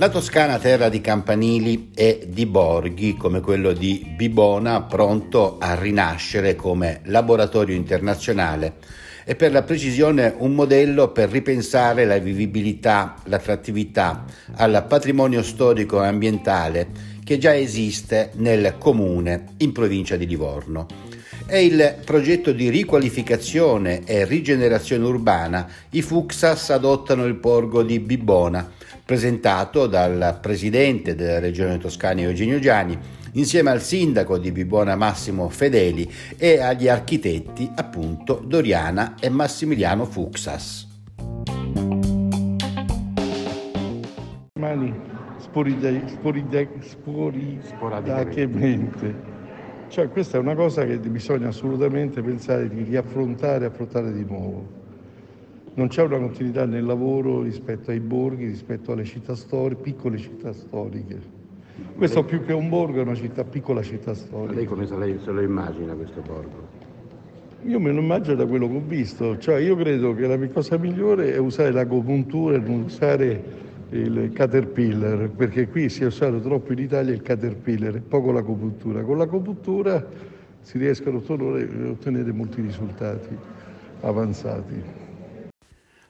La Toscana, terra di campanili e di borghi come quello di Bibona, pronto a rinascere come laboratorio internazionale e per la precisione un modello per ripensare la vivibilità, l'attrattività al patrimonio storico e ambientale che già esiste nel comune in provincia di Livorno. È il progetto di riqualificazione e rigenerazione urbana I Fuxas adottano il porgo di Bibona presentato dal presidente della regione toscana Eugenio Giani insieme al sindaco di Bibona Massimo Fedeli e agli architetti appunto Doriana e Massimiliano Fuxas. Mani sporide, sporide, sporadicamente. Cioè questa è una cosa che bisogna assolutamente pensare di riaffrontare e affrontare di nuovo non c'è una continuità nel lavoro rispetto ai borghi, rispetto alle città storiche, piccole città storiche. Questo più che un borgo è una città, piccola città storica. Lei come se, lei, se lo immagina questo borgo? Io me lo immagino da quello che ho visto, cioè io credo che la cosa migliore è usare l'agopuntura e non usare il caterpillar, perché qui si è usato troppo in Italia il caterpillar e poco l'agopuntura. Con l'agopuntura si riescono a ottenere molti risultati avanzati.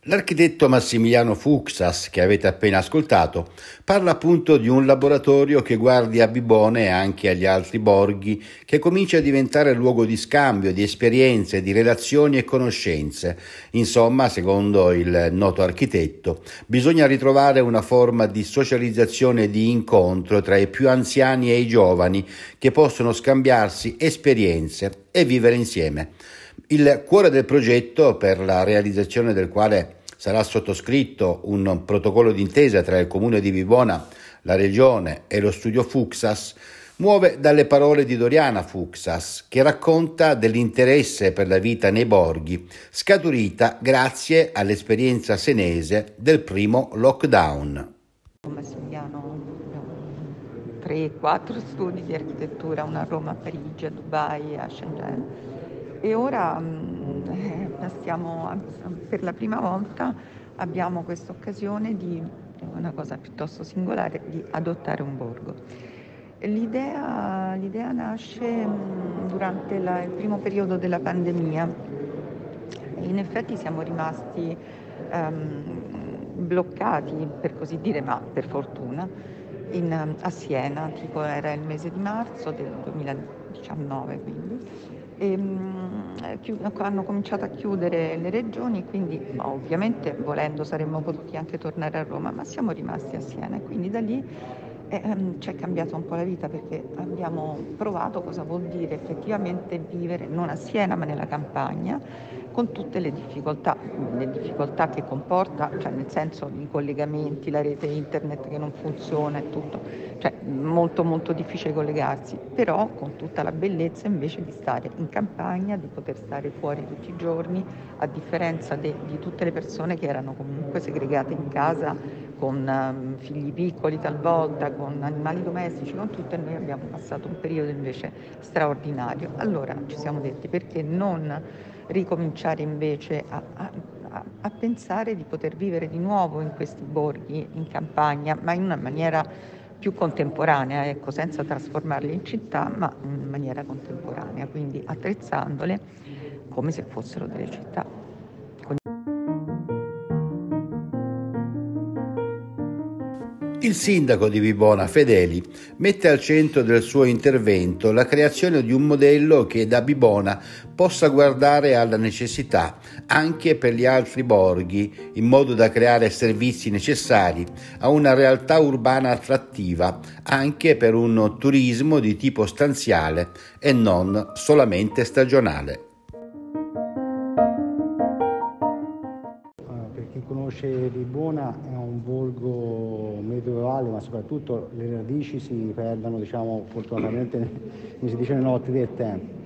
L'architetto Massimiliano Fuxas, che avete appena ascoltato, parla appunto di un laboratorio che guardi a Bibone e anche agli altri borghi, che comincia a diventare luogo di scambio, di esperienze, di relazioni e conoscenze. Insomma, secondo il noto architetto, bisogna ritrovare una forma di socializzazione e di incontro tra i più anziani e i giovani che possono scambiarsi esperienze e vivere insieme. Il cuore del progetto, per la realizzazione del quale sarà sottoscritto un protocollo d'intesa tra il comune di Vivona, la regione e lo studio Fuxas, muove dalle parole di Doriana Fuxas, che racconta dell'interesse per la vita nei borghi, scaturita grazie all'esperienza senese del primo lockdown. Massimiliano, 3-4 studi di architettura, una a Roma, a Parigi, a Dubai, a Shenzhen e ora mh, mm, eh, stiamo, per la prima volta abbiamo questa occasione di, una cosa piuttosto singolare, di adottare un borgo. L'idea, l'idea nasce mh, mm, durante la, il primo periodo della pandemia. In effetti siamo rimasti um, bloccati, per così dire, ma per fortuna, in, a Siena, tipo era il mese di marzo del 2019 quindi e, ehm, hanno cominciato a chiudere le regioni, quindi ovviamente volendo saremmo potuti anche tornare a Roma, ma siamo rimasti a Siena e quindi da lì eh, ci è cambiata un po' la vita perché abbiamo provato cosa vuol dire effettivamente vivere non a Siena ma nella campagna con tutte le difficoltà, le difficoltà che comporta, cioè nel senso i collegamenti, la rete internet che non funziona e tutto, cioè molto molto difficile collegarsi, però con tutta la bellezza invece di stare in campagna, di poter stare fuori tutti i giorni, a differenza de, di tutte le persone che erano comunque segregate in casa con um, figli piccoli talvolta, con animali domestici, con tutto e noi abbiamo passato un periodo invece straordinario. Allora ci siamo detti perché non ricominciare invece a, a, a, pensare di poter vivere di nuovo in questi borghi, in campagna, ma in una maniera più contemporanea, ecco, senza trasformarle in città, ma in maniera contemporanea, quindi attrezzandole come se fossero delle città. Il sindaco di Vibona, Fedeli, mette al centro del suo intervento la creazione di un modello che da Bibona possa guardare alla necessità anche per gli altri borghi, in modo da creare servizi necessari a una realtà urbana attrattiva anche per un turismo di tipo stanziale e non solamente stagionale. Chi conosce Vibona è un borgo medievale, ma soprattutto le radici si perdono, diciamo, fortunatamente, come si dice, nelle notti del tempo.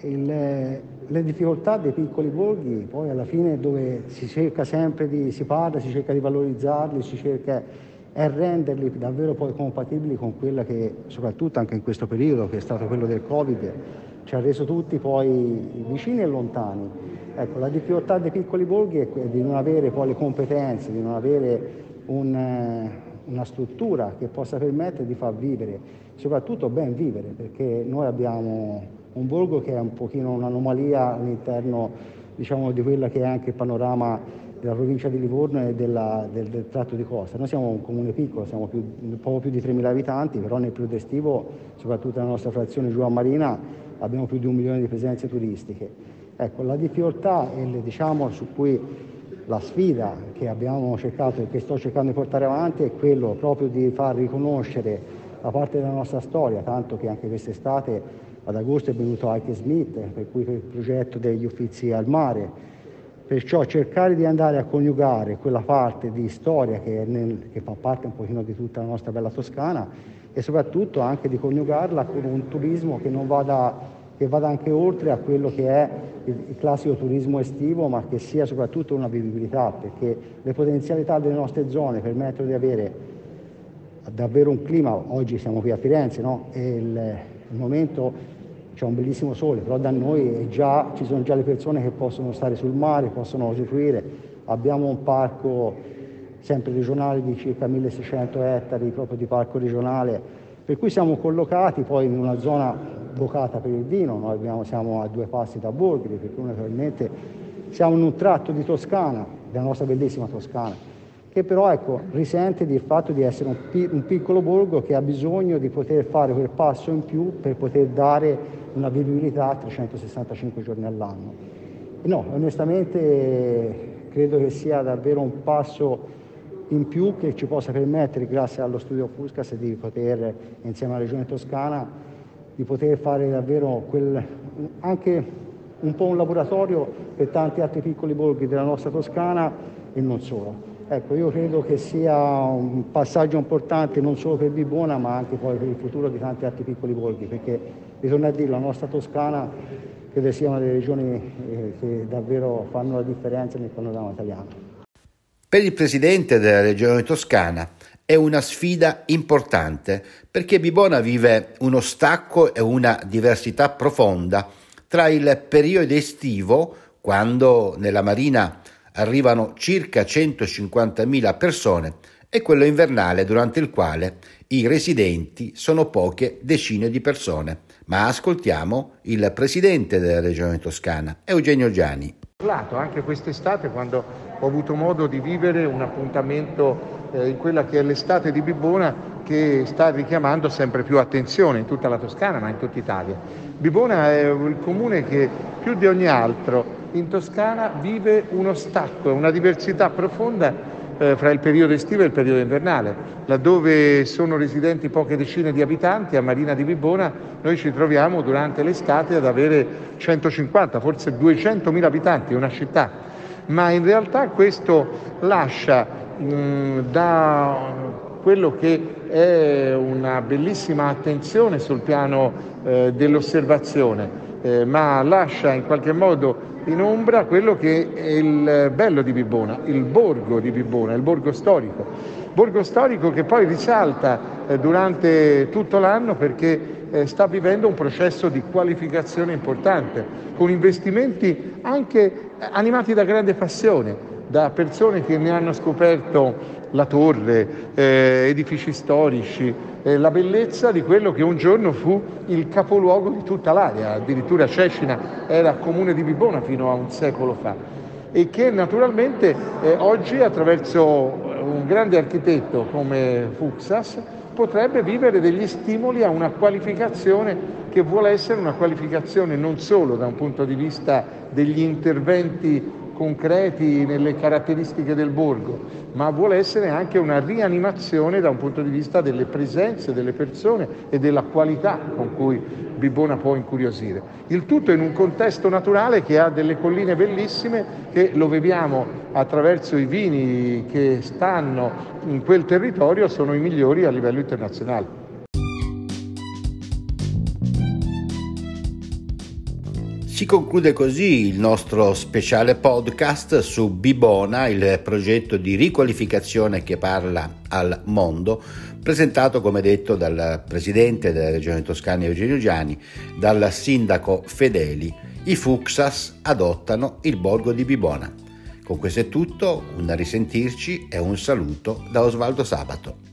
Il, le difficoltà dei piccoli borghi, poi alla fine dove si cerca sempre di, si parla, si cerca di valorizzarli, si cerca è renderli davvero poi compatibili con quella che, soprattutto anche in questo periodo, che è stato quello del Covid, ci ha reso tutti poi vicini e lontani Ecco, la difficoltà dei piccoli borghi è di non avere poi le competenze, di non avere un, eh, una struttura che possa permettere di far vivere, soprattutto ben vivere, perché noi abbiamo un borgo che è un pochino un'anomalia all'interno diciamo, di quella che è anche il panorama della provincia di Livorno e della, del, del, tratto di costa. Noi siamo un comune piccolo, siamo più, poco più di 3.000 abitanti, però nel periodo estivo, soprattutto nella nostra frazione Giù a Marina, abbiamo più di un milione di presenze turistiche. Ecco, la difficoltà e diciamo, su cui la sfida che abbiamo cercato e che sto cercando di portare avanti è quello proprio di far riconoscere la parte della nostra storia, tanto che anche quest'estate ad agosto è venuto anche Smith, per cui il progetto degli uffizi al mare. Perciò cercare di andare a coniugare quella parte di storia che, nel, che fa parte un pochino di tutta la nostra bella Toscana e soprattutto anche di coniugarla con un turismo che non vada che vada anche oltre a quello che è il, classico turismo estivo, ma che sia soprattutto una vivibilità, perché le potenzialità delle nostre zone permettono di avere davvero un clima, oggi siamo qui a Firenze, no? il, il momento c'è un bellissimo sole, però da noi già, ci sono già le persone che possono stare sul mare, possono usufruire, abbiamo un parco sempre regionale di circa 1600 ettari, proprio di parco regionale, per cui siamo collocati poi in una zona vocata per il vino, noi abbiamo, siamo a due passi da Borghi, perché naturalmente siamo in un tratto di Toscana, della nostra bellissima Toscana, che però ecco, risente del fatto di essere un, pi- un, piccolo borgo che ha bisogno di poter fare quel passo in più per poter dare una vivibilità a 365 giorni all'anno. No, onestamente credo che sia davvero un passo in più che ci possa permettere, grazie allo studio Fuscas, di poter, insieme alla Regione Toscana, di poter fare davvero quel, anche un po' un laboratorio per tanti altri piccoli borghi della nostra Toscana e non solo. Ecco, io credo che sia un passaggio importante non solo per Bibona ma anche poi per il futuro di tanti altri piccoli borghi, perché bisogna dire la nostra Toscana credo sia una delle regioni eh, che davvero fanno la differenza nel panorama italiano. Per il presidente della regione toscana è una sfida importante perché Bibona vive uno stacco e una diversità profonda tra il periodo estivo, quando nella marina arrivano circa 150.000 persone, e quello invernale durante il quale i residenti sono poche decine di persone. Ma ascoltiamo il presidente della regione toscana, Eugenio Giani. Anche quest'estate, quando ho avuto modo di vivere un appuntamento eh, in quella che è l'estate di Bibona che sta richiamando sempre più attenzione in tutta la Toscana ma in tutta Italia. Bibona è il comune che più di ogni altro in Toscana vive uno stacco, una diversità profonda eh, fra il periodo estivo e il periodo invernale. Laddove sono residenti poche decine di abitanti, a Marina di Bibona, noi ci troviamo durante l'estate ad avere 150, forse 200.000 abitanti, una città. Ma in realtà questo lascia da quello che è una bellissima attenzione sul piano eh, dell'osservazione, eh, ma lascia in qualche modo in ombra quello che è il bello di Bibona, il borgo di Bibona, il borgo storico. Borgo storico che poi risalta eh, durante tutto l'anno perché eh, sta vivendo un processo di qualificazione importante, con investimenti anche animati da grande passione da persone che ne hanno scoperto la torre, eh, edifici storici, eh, la bellezza di quello che un giorno fu il capoluogo di tutta l'area, addirittura Cecina era comune di Bibona fino a un secolo fa e che naturalmente eh, oggi attraverso un grande architetto come Fuxas potrebbe vivere degli stimoli a una qualificazione che vuole essere una qualificazione non solo da un punto di vista degli interventi concreti nelle caratteristiche del borgo, ma vuole essere anche una rianimazione da un punto di vista delle presenze delle persone e della qualità con cui Bibona può incuriosire. Il tutto in un contesto naturale che ha delle colline bellissime che lo vediamo attraverso i vini che stanno in quel territorio, sono i migliori a livello internazionale. Si conclude così il nostro speciale podcast su Bibona, il progetto di riqualificazione che parla al mondo, presentato come detto dal presidente della regione toscana Eugenio Giani, dal sindaco Fedeli i Fuxas adottano il borgo di Bibona. Con questo è tutto, un risentirci e un saluto da Osvaldo Sabato.